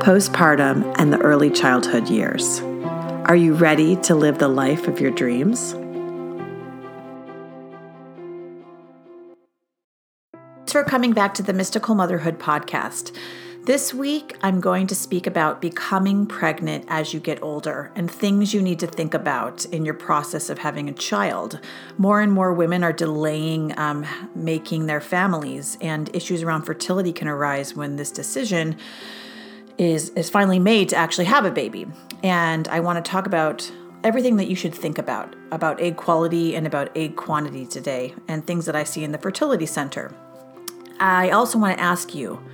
postpartum, and the early childhood years. Are you ready to live the life of your dreams? Thanks for coming back to the Mystical Motherhood podcast. This week, I'm going to speak about becoming pregnant as you get older and things you need to think about in your process of having a child. More and more women are delaying um, making their families, and issues around fertility can arise when this decision is is finally made to actually have a baby. And I want to talk about everything that you should think about about egg quality and about egg quantity today and things that I see in the fertility center. I also want to ask you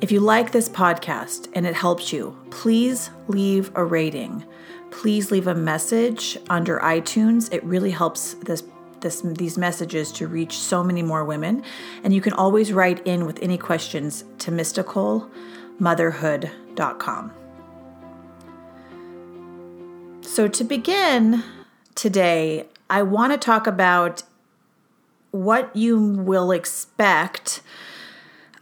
if you like this podcast and it helps you, please leave a rating. Please leave a message under iTunes. It really helps this this, these messages to reach so many more women. And you can always write in with any questions to mysticalmotherhood.com com. So, to begin today, I want to talk about what you will expect,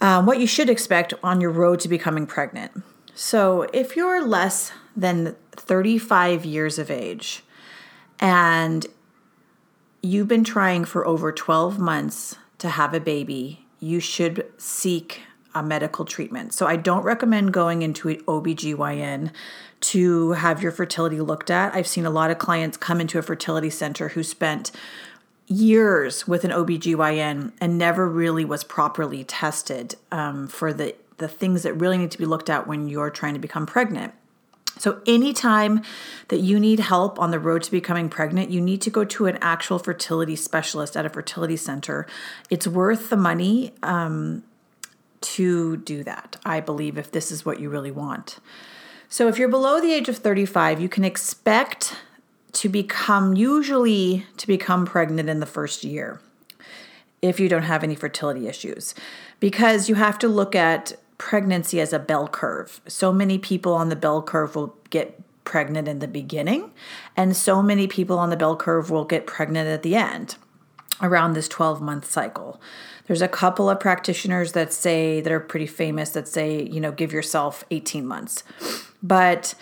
uh, what you should expect on your road to becoming pregnant. So, if you're less than 35 years of age and you've been trying for over 12 months to have a baby, you should seek a medical treatment. So I don't recommend going into an OBGYN to have your fertility looked at. I've seen a lot of clients come into a fertility center who spent years with an OBGYN and never really was properly tested um, for the, the things that really need to be looked at when you're trying to become pregnant. So, anytime that you need help on the road to becoming pregnant, you need to go to an actual fertility specialist at a fertility center. It's worth the money. Um, to do that, I believe, if this is what you really want. So, if you're below the age of 35, you can expect to become, usually, to become pregnant in the first year if you don't have any fertility issues, because you have to look at pregnancy as a bell curve. So many people on the bell curve will get pregnant in the beginning, and so many people on the bell curve will get pregnant at the end around this 12 month cycle. There's a couple of practitioners that say that are pretty famous that say, you know, give yourself 18 months. But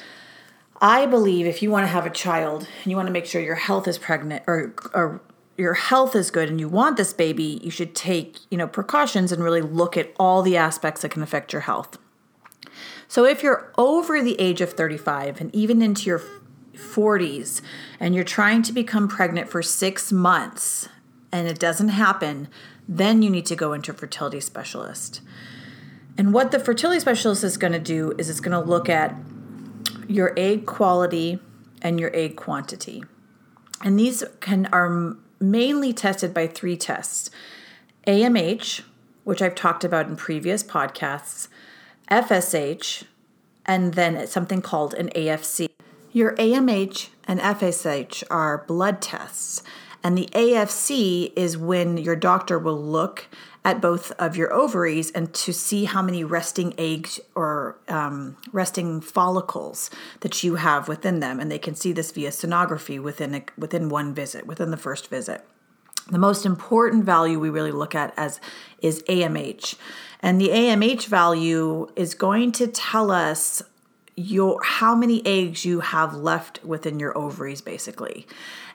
I believe if you want to have a child and you want to make sure your health is pregnant or, or your health is good and you want this baby, you should take, you know, precautions and really look at all the aspects that can affect your health. So if you're over the age of 35 and even into your 40s and you're trying to become pregnant for 6 months and it doesn't happen, then you need to go into a fertility specialist. And what the fertility specialist is going to do is it's going to look at your egg quality and your egg quantity. And these can are mainly tested by three tests. AMH, which I've talked about in previous podcasts, FSH, and then something called an AFC. Your AMH and FSH are blood tests, and the AFC is when your doctor will look at both of your ovaries and to see how many resting eggs or um, resting follicles that you have within them. And they can see this via sonography within a, within one visit, within the first visit. The most important value we really look at as is AMH. And the AMH value is going to tell us your how many eggs you have left within your ovaries basically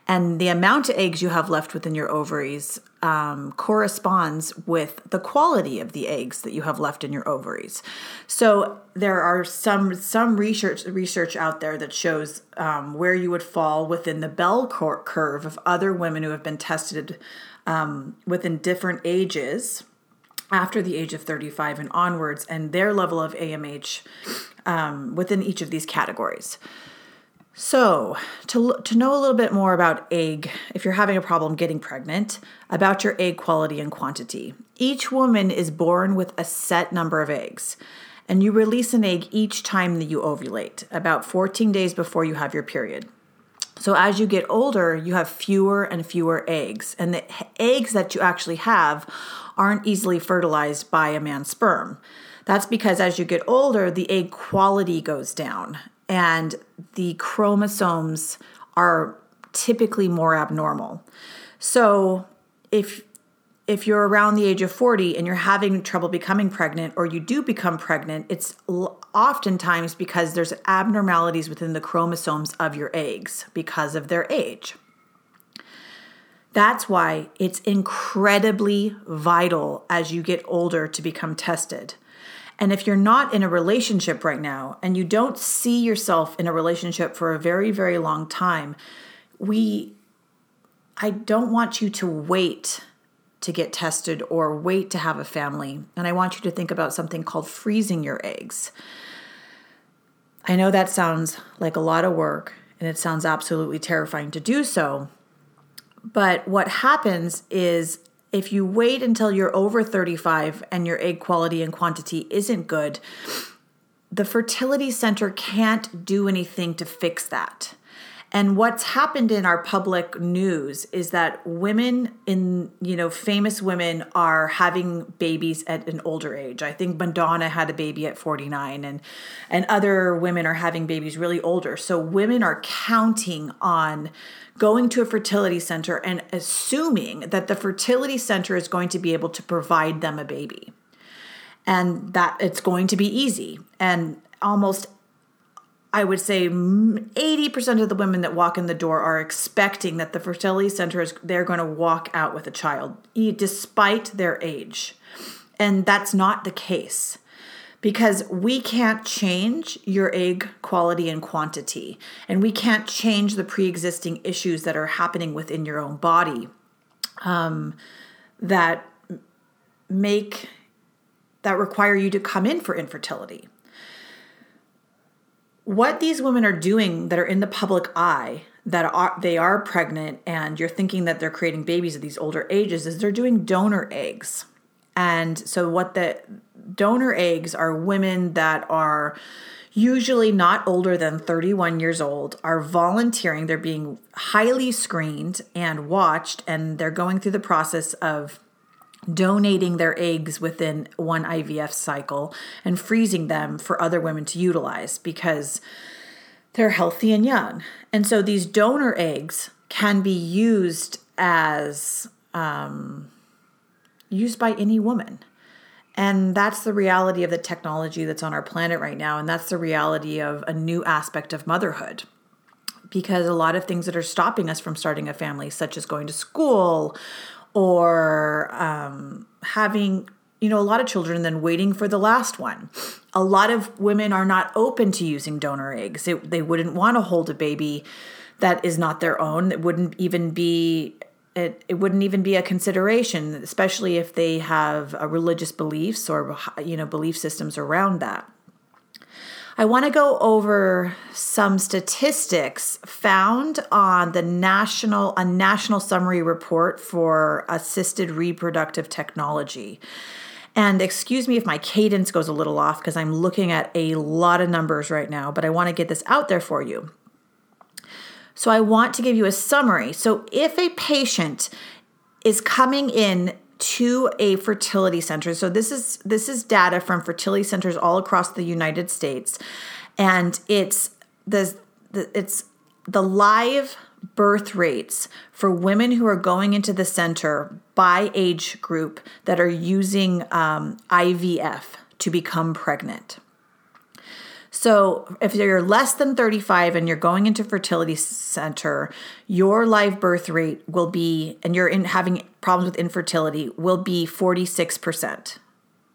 and the amount of eggs you have left within your ovaries um, corresponds with the quality of the eggs that you have left in your ovaries. So there are some some research research out there that shows um, where you would fall within the bell curve of other women who have been tested um, within different ages after the age of 35 and onwards, and their level of AMH um, within each of these categories. So, to, to know a little bit more about egg, if you're having a problem getting pregnant, about your egg quality and quantity. Each woman is born with a set number of eggs. and you release an egg each time that you ovulate, about 14 days before you have your period. So as you get older, you have fewer and fewer eggs, and the eggs that you actually have aren't easily fertilized by a man's sperm. That's because as you get older, the egg quality goes down and the chromosomes are typically more abnormal. So if if you're around the age of 40 and you're having trouble becoming pregnant or you do become pregnant, it's oftentimes because there's abnormalities within the chromosomes of your eggs because of their age. That's why it's incredibly vital as you get older to become tested. And if you're not in a relationship right now and you don't see yourself in a relationship for a very, very long time, we, I don't want you to wait to get tested or wait to have a family. And I want you to think about something called freezing your eggs. I know that sounds like a lot of work and it sounds absolutely terrifying to do so. But what happens is if you wait until you're over 35 and your egg quality and quantity isn't good, the fertility center can't do anything to fix that. And what's happened in our public news is that women in, you know, famous women are having babies at an older age. I think Madonna had a baby at 49 and and other women are having babies really older. So women are counting on going to a fertility center and assuming that the fertility center is going to be able to provide them a baby. And that it's going to be easy. And almost I would say 80% of the women that walk in the door are expecting that the fertility center is they're going to walk out with a child despite their age. And that's not the case because we can't change your egg quality and quantity and we can't change the pre-existing issues that are happening within your own body um, that make that require you to come in for infertility what these women are doing that are in the public eye that are they are pregnant and you're thinking that they're creating babies at these older ages is they're doing donor eggs. And so what the donor eggs are women that are usually not older than 31 years old are volunteering they're being highly screened and watched and they're going through the process of donating their eggs within one IVF cycle and freezing them for other women to utilize because they're healthy and young. And so these donor eggs can be used as um, used by any woman. And that's the reality of the technology that's on our planet right now. And that's the reality of a new aspect of motherhood. Because a lot of things that are stopping us from starting a family, such as going to school or um, having you know a lot of children then waiting for the last one. A lot of women are not open to using donor eggs. It, they wouldn't want to hold a baby that is not their own. That wouldn't even be it, it wouldn't even be a consideration especially if they have religious beliefs or you know belief systems around that I want to go over some statistics found on the national a national summary report for assisted reproductive technology. And excuse me if my cadence goes a little off because I'm looking at a lot of numbers right now, but I want to get this out there for you. So I want to give you a summary. So if a patient is coming in to a fertility center. So this is this is data from fertility centers all across the United States, and it's the, the it's the live birth rates for women who are going into the center by age group that are using um, IVF to become pregnant. So, if you're less than 35 and you're going into fertility center, your live birth rate will be, and you're in having problems with infertility, will be 46%.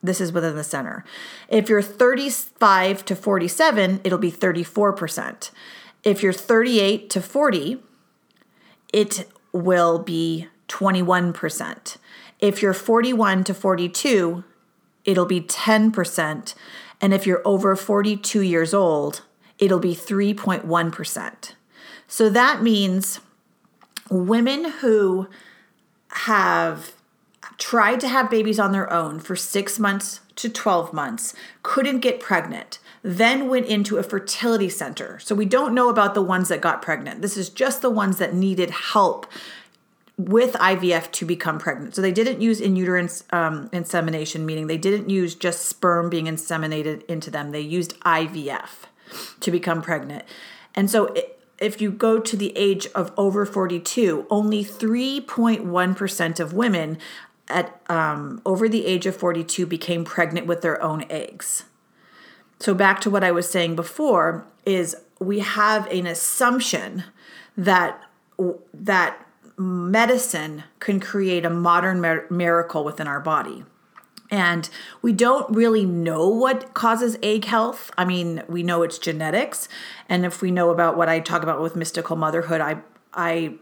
This is within the center. If you're 35 to 47, it'll be 34%. If you're 38 to 40, it will be 21%. If you're 41 to 42, it'll be 10%. And if you're over 42 years old, it'll be 3.1%. So that means women who have tried to have babies on their own for six months to 12 months, couldn't get pregnant, then went into a fertility center. So we don't know about the ones that got pregnant. This is just the ones that needed help with IVF to become pregnant. So they didn't use intrauterine um, insemination, meaning they didn't use just sperm being inseminated into them. They used IVF to become pregnant. And so if you go to the age of over 42, only 3.1% of women at um, over the age of 42 became pregnant with their own eggs. So back to what I was saying before is we have an assumption that that medicine can create a modern mir- miracle within our body. And we don't really know what causes egg health. I mean, we know it's genetics, and if we know about what I talk about with mystical motherhood, I I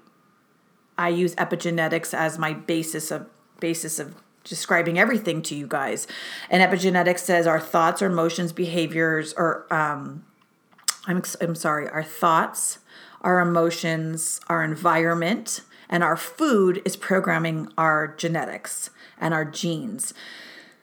I use epigenetics as my basis of basis of describing everything to you guys. And epigenetics says our thoughts, our emotions, behaviors, or um, I'm I'm sorry, our thoughts, our emotions, our environment, and our food is programming our genetics and our genes.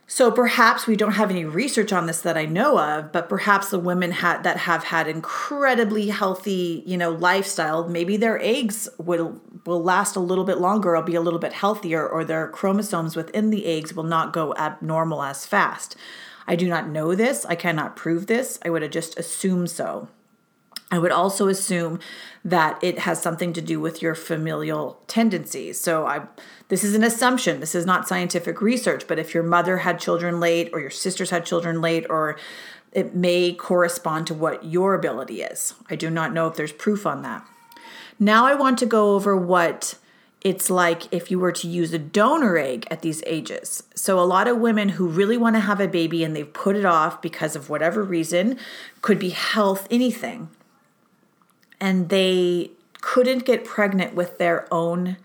So perhaps we don't have any research on this that I know of, but perhaps the women ha- that have had incredibly healthy, you know, lifestyle, maybe their eggs will will last a little bit longer, or be a little bit healthier, or their chromosomes within the eggs will not go abnormal as fast. I do not know this. I cannot prove this. I would have just assumed so. I would also assume that it has something to do with your familial tendencies. So I this is an assumption. This is not scientific research, but if your mother had children late or your sisters had children late or it may correspond to what your ability is. I do not know if there's proof on that. Now I want to go over what it's like if you were to use a donor egg at these ages. So, a lot of women who really want to have a baby and they've put it off because of whatever reason, could be health, anything and they couldn't get pregnant with their own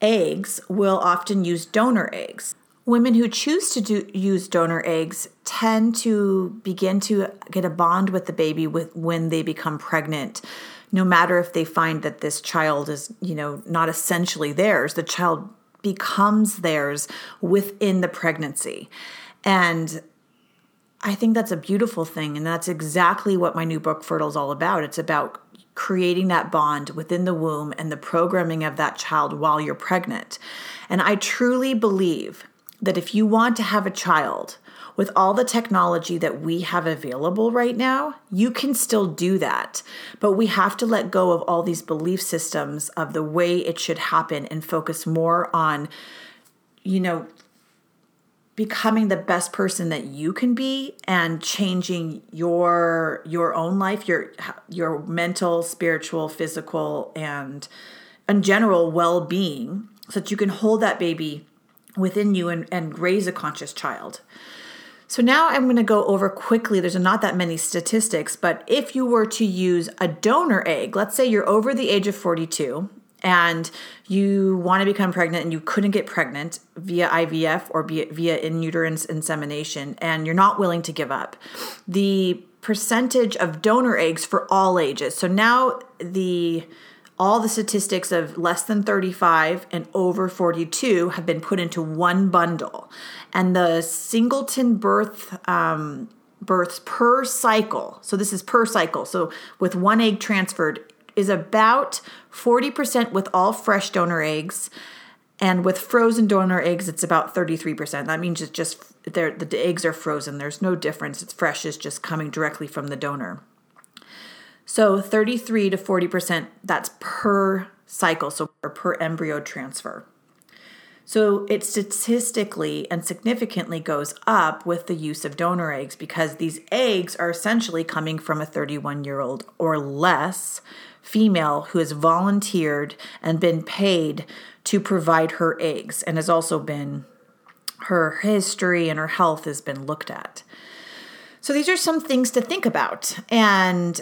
eggs will often use donor eggs. Women who choose to do, use donor eggs tend to begin to get a bond with the baby with when they become pregnant. No matter if they find that this child is, you know, not essentially theirs, the child becomes theirs within the pregnancy. And I think that's a beautiful thing. And that's exactly what my new book, Fertile, is all about. It's about creating that bond within the womb and the programming of that child while you're pregnant. And I truly believe that if you want to have a child, with all the technology that we have available right now, you can still do that. But we have to let go of all these belief systems of the way it should happen and focus more on, you know, becoming the best person that you can be and changing your your own life your your mental spiritual physical and in general well-being so that you can hold that baby within you and, and raise a conscious child. So now i'm going to go over quickly there's not that many statistics but if you were to use a donor egg let's say you're over the age of 42 and you want to become pregnant and you couldn't get pregnant via IVF or via intrauterine insemination, and you're not willing to give up, the percentage of donor eggs for all ages. So now the all the statistics of less than 35 and over 42 have been put into one bundle, and the singleton birth um, births per cycle. So this is per cycle. So with one egg transferred is about 40% with all fresh donor eggs. And with frozen donor eggs, it's about 33%. That means it's just the eggs are frozen. There's no difference. It's fresh, is just coming directly from the donor. So 33 to 40%, that's per cycle, so per embryo transfer. So it statistically and significantly goes up with the use of donor eggs because these eggs are essentially coming from a 31 year old or less female who has volunteered and been paid to provide her eggs and has also been her history and her health has been looked at. So these are some things to think about. And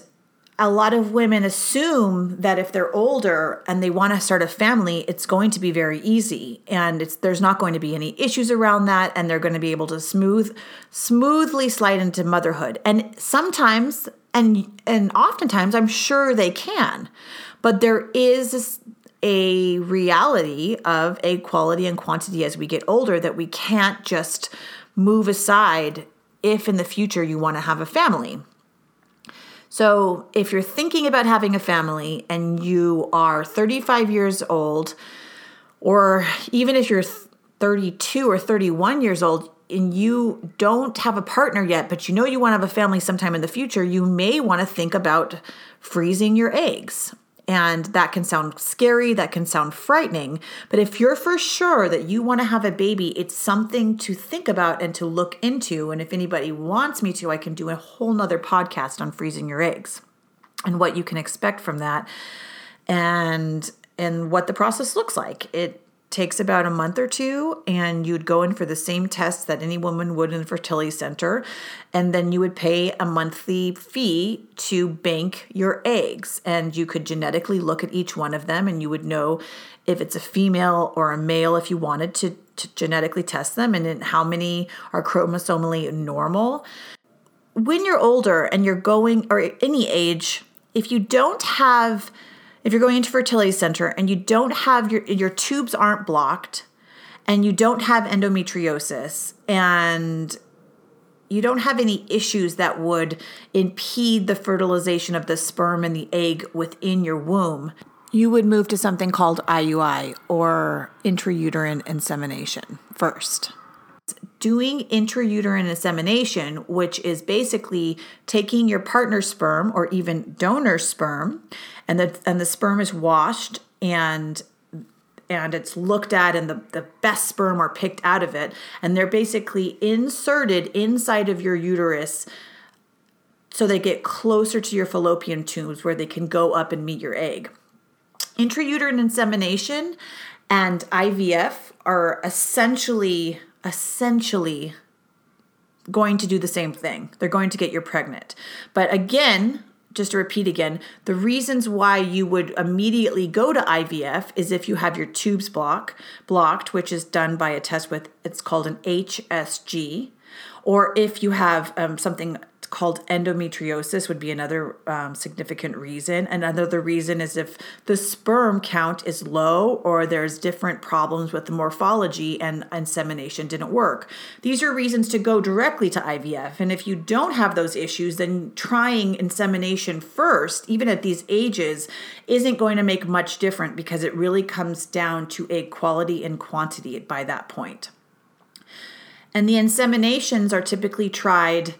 a lot of women assume that if they're older and they want to start a family, it's going to be very easy and it's there's not going to be any issues around that and they're going to be able to smooth smoothly slide into motherhood. And sometimes and and oftentimes I'm sure they can. But there is a reality of a quality and quantity as we get older that we can't just move aside if in the future you want to have a family. So, if you're thinking about having a family and you are 35 years old, or even if you're 32 or 31 years old and you don't have a partner yet, but you know you want to have a family sometime in the future, you may want to think about freezing your eggs. And that can sound scary, that can sound frightening. But if you're for sure that you want to have a baby, it's something to think about and to look into. And if anybody wants me to, I can do a whole nother podcast on freezing your eggs and what you can expect from that and and what the process looks like. It takes about a month or two and you'd go in for the same tests that any woman would in a fertility center and then you would pay a monthly fee to bank your eggs. And you could genetically look at each one of them and you would know if it's a female or a male if you wanted to, to genetically test them and how many are chromosomally normal. When you're older and you're going or any age if you don't have if you're going into fertility center and you don't have your your tubes aren't blocked and you don't have endometriosis and you don't have any issues that would impede the fertilization of the sperm and the egg within your womb, you would move to something called IUI or intrauterine insemination first. Doing intrauterine insemination, which is basically taking your partner's sperm or even donor sperm, and the and the sperm is washed and and it's looked at and the, the best sperm are picked out of it and they're basically inserted inside of your uterus so they get closer to your fallopian tubes where they can go up and meet your egg intrauterine insemination and ivf are essentially essentially going to do the same thing. They're going to get you pregnant. But again, just to repeat again, the reasons why you would immediately go to IVF is if you have your tubes block blocked, which is done by a test with it's called an HSG, or if you have um, something called endometriosis would be another um, significant reason. Another reason is if the sperm count is low or there's different problems with the morphology and insemination didn't work. These are reasons to go directly to IVF. And if you don't have those issues, then trying insemination first, even at these ages, isn't going to make much difference because it really comes down to a quality and quantity by that point. And the inseminations are typically tried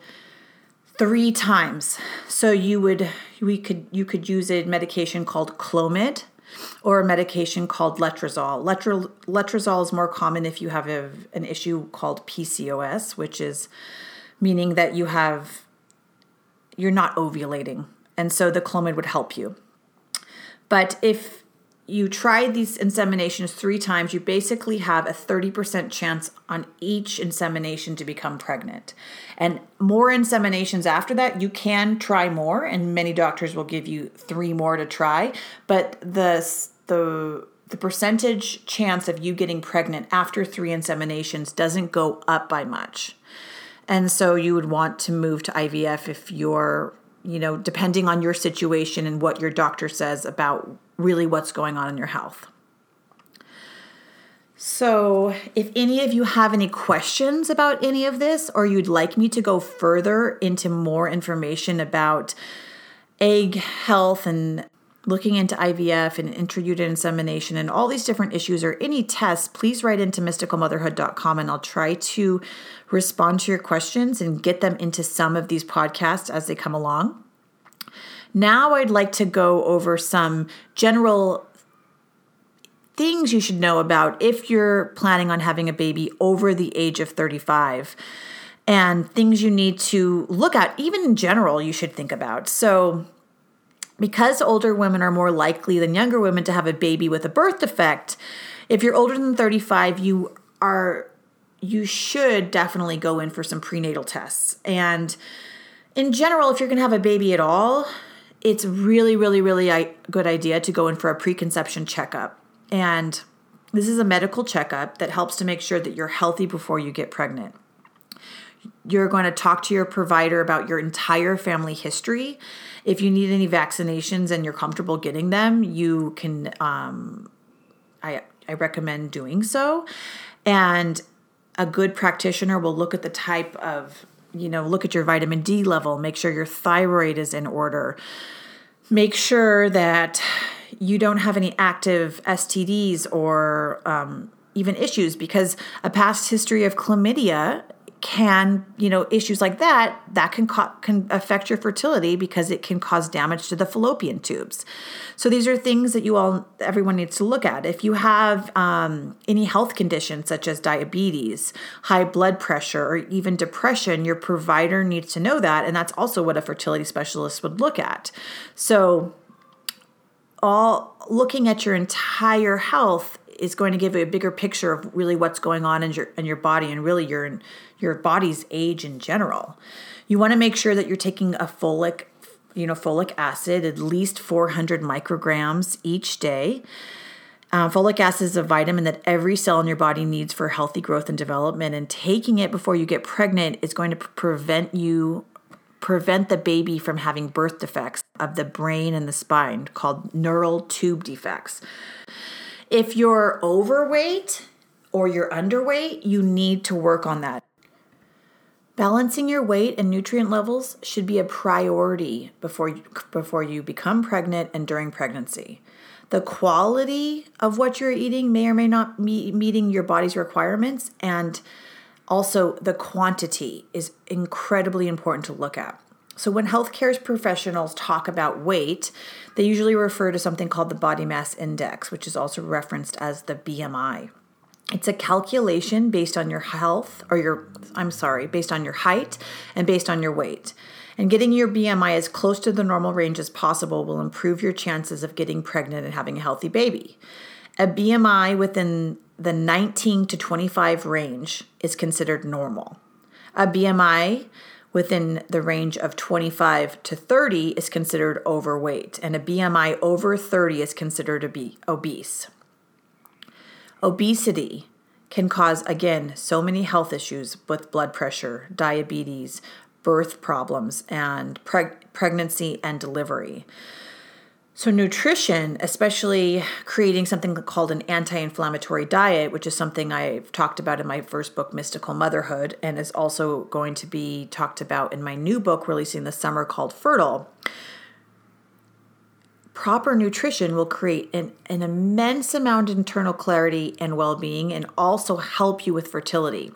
three times. So you would we could you could use a medication called Clomid or a medication called letrozole. Letro, letrozole is more common if you have a, an issue called PCOS, which is meaning that you have you're not ovulating. And so the Clomid would help you. But if you tried these inseminations three times, you basically have a 30% chance on each insemination to become pregnant. And more inseminations after that, you can try more, and many doctors will give you three more to try. But the, the, the percentage chance of you getting pregnant after three inseminations doesn't go up by much. And so you would want to move to IVF if you're, you know, depending on your situation and what your doctor says about really what's going on in your health. So, if any of you have any questions about any of this, or you'd like me to go further into more information about egg health and looking into IVF and intrauterine insemination and all these different issues or any tests, please write into mysticalmotherhood.com and I'll try to respond to your questions and get them into some of these podcasts as they come along. Now I'd like to go over some general things you should know about if you're planning on having a baby over the age of 35 and things you need to look at, even in general, you should think about. So, because older women are more likely than younger women to have a baby with a birth defect, if you're older than 35, you are you should definitely go in for some prenatal tests. And in general, if you're going to have a baby at all, it's really, really, really a good idea to go in for a preconception checkup. And this is a medical checkup that helps to make sure that you're healthy before you get pregnant. You're going to talk to your provider about your entire family history. If you need any vaccinations and you're comfortable getting them, you can. Um, I I recommend doing so. And a good practitioner will look at the type of you know, look at your vitamin D level, make sure your thyroid is in order. Make sure that you don't have any active STDs or um, even issues because a past history of chlamydia can you know issues like that that can co- can affect your fertility because it can cause damage to the fallopian tubes. So these are things that you all everyone needs to look at. If you have um, any health conditions such as diabetes high blood pressure or even depression your provider needs to know that and that's also what a fertility specialist would look at. So all looking at your entire health is going to give you a bigger picture of really what's going on in your in your body and really your your body's age in general. You want to make sure that you're taking a folic, you know, folic acid at least 400 micrograms each day. Uh, folic acid is a vitamin that every cell in your body needs for healthy growth and development, and taking it before you get pregnant is going to prevent you prevent the baby from having birth defects of the brain and the spine called neural tube defects. If you're overweight or you're underweight, you need to work on that. Balancing your weight and nutrient levels should be a priority before you, before you become pregnant and during pregnancy. The quality of what you're eating may or may not be meeting your body's requirements, and also the quantity is incredibly important to look at. So, when healthcare professionals talk about weight, they usually refer to something called the body mass index, which is also referenced as the BMI. It's a calculation based on your health or your, I'm sorry, based on your height and based on your weight. And getting your BMI as close to the normal range as possible will improve your chances of getting pregnant and having a healthy baby. A BMI within the 19 to 25 range is considered normal. A BMI within the range of 25 to 30 is considered overweight, and a BMI over 30 is considered to be obese. Obesity can cause, again, so many health issues with blood pressure, diabetes, birth problems, and preg- pregnancy and delivery. So, nutrition, especially creating something called an anti inflammatory diet, which is something I've talked about in my first book, Mystical Motherhood, and is also going to be talked about in my new book releasing this summer called Fertile. Proper nutrition will create an, an immense amount of internal clarity and well being and also help you with fertility.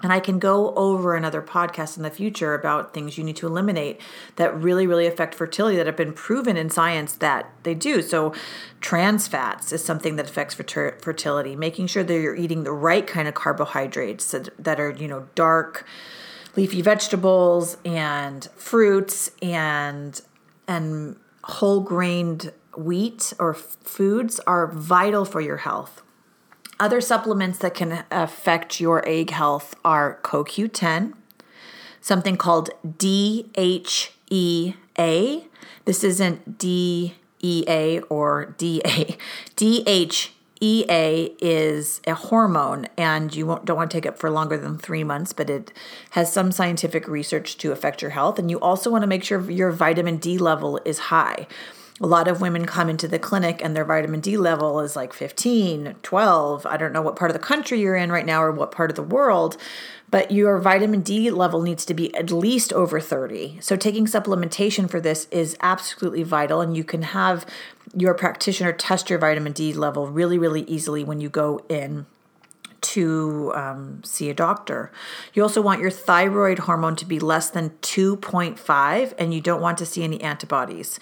And I can go over another podcast in the future about things you need to eliminate that really, really affect fertility that have been proven in science that they do. So, trans fats is something that affects fertility, making sure that you're eating the right kind of carbohydrates that are, you know, dark leafy vegetables and fruits and and whole grained wheat or foods are vital for your health. Other supplements that can affect your egg health are CoQ10, something called DHEA. This isn't DEA or DA. DHEA is a hormone, and you don't want to take it for longer than three months, but it has some scientific research to affect your health. And you also want to make sure your vitamin D level is high a lot of women come into the clinic and their vitamin D level is like 15, 12. I don't know what part of the country you're in right now or what part of the world, but your vitamin D level needs to be at least over 30. So taking supplementation for this is absolutely vital and you can have your practitioner test your vitamin D level really really easily when you go in to um, see a doctor. You also want your thyroid hormone to be less than 2.5 and you don't want to see any antibodies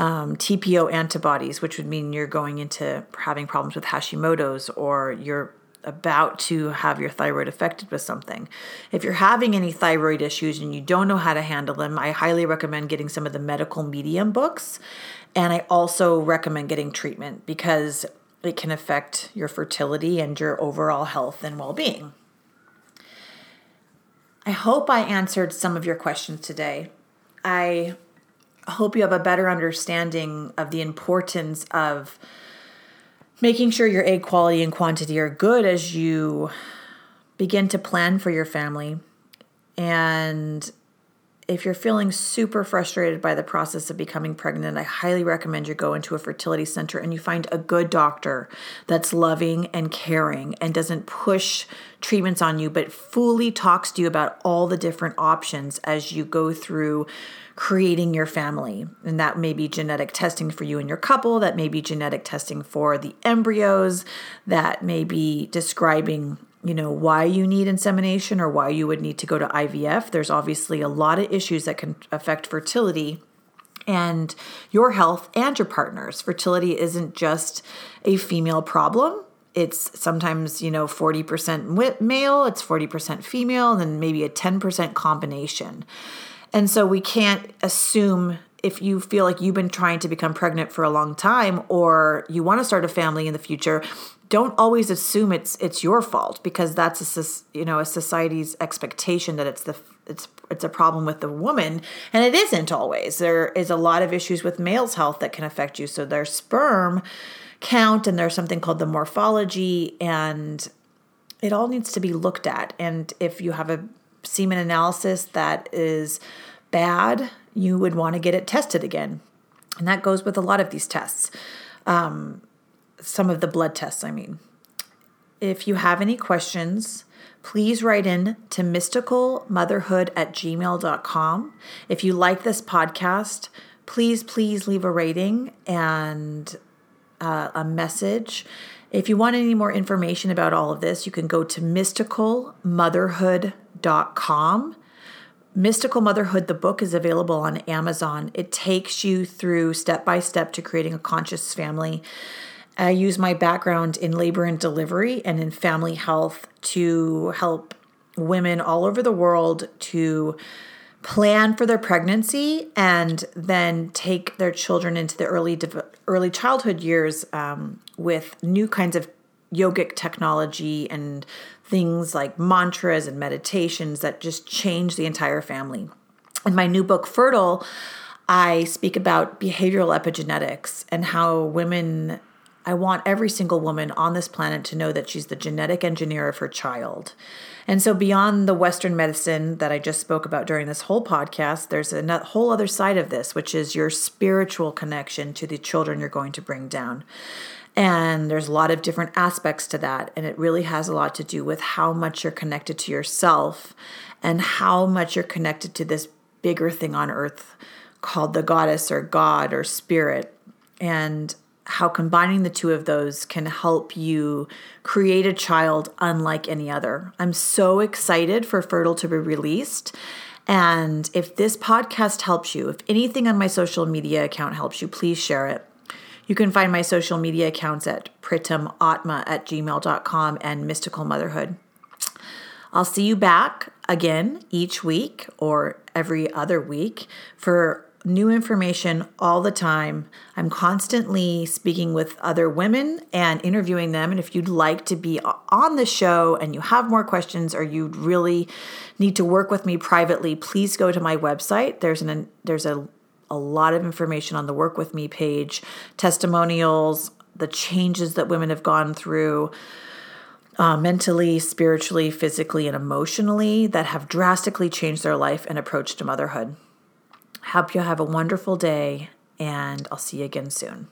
um, TPO antibodies, which would mean you're going into having problems with Hashimoto's or you're about to have your thyroid affected with something. If you're having any thyroid issues and you don't know how to handle them, I highly recommend getting some of the medical medium books. And I also recommend getting treatment because it can affect your fertility and your overall health and well being. I hope I answered some of your questions today. I hope you have a better understanding of the importance of making sure your egg quality and quantity are good as you begin to plan for your family. And if you're feeling super frustrated by the process of becoming pregnant, I highly recommend you go into a fertility center and you find a good doctor that's loving and caring and doesn't push treatments on you, but fully talks to you about all the different options as you go through creating your family. And that may be genetic testing for you and your couple, that may be genetic testing for the embryos, that may be describing you know why you need insemination or why you would need to go to IVF. There's obviously a lot of issues that can affect fertility and your health and your partner's. Fertility isn't just a female problem. It's sometimes, you know, 40% male, it's 40% female, and then maybe a 10% combination. And so we can't assume if you feel like you've been trying to become pregnant for a long time or you want to start a family in the future don't always assume it's it's your fault because that's a you know a society's expectation that it's the it's it's a problem with the woman and it isn't always. There is a lot of issues with male's health that can affect you. So their sperm count and there's something called the morphology and it all needs to be looked at. And if you have a semen analysis that is bad you would want to get it tested again and that goes with a lot of these tests um, some of the blood tests, I mean. If you have any questions, please write in to mysticalmotherhood at gmail.com. If you like this podcast, please, please leave a rating and uh, a message. If you want any more information about all of this, you can go to mysticalmotherhood.com. Mystical Motherhood, the book, is available on Amazon. It takes you through step by step to creating a conscious family. I use my background in labor and delivery and in family health to help women all over the world to plan for their pregnancy and then take their children into the early early childhood years um, with new kinds of yogic technology and things like mantras and meditations that just change the entire family. In my new book, Fertile, I speak about behavioral epigenetics and how women I want every single woman on this planet to know that she's the genetic engineer of her child. And so, beyond the Western medicine that I just spoke about during this whole podcast, there's a whole other side of this, which is your spiritual connection to the children you're going to bring down. And there's a lot of different aspects to that. And it really has a lot to do with how much you're connected to yourself and how much you're connected to this bigger thing on earth called the goddess or God or spirit. And how combining the two of those can help you create a child unlike any other. I'm so excited for Fertile to be released. And if this podcast helps you, if anything on my social media account helps you, please share it. You can find my social media accounts at pritamatma at gmail.com and mystical motherhood. I'll see you back again each week or every other week for new information all the time. I'm constantly speaking with other women and interviewing them. And if you'd like to be on the show and you have more questions or you really need to work with me privately, please go to my website. There's an there's a a lot of information on the work with me page, testimonials, the changes that women have gone through. Uh, mentally, spiritually, physically, and emotionally that have drastically changed their life and approach to motherhood. Hope you have a wonderful day, and I'll see you again soon.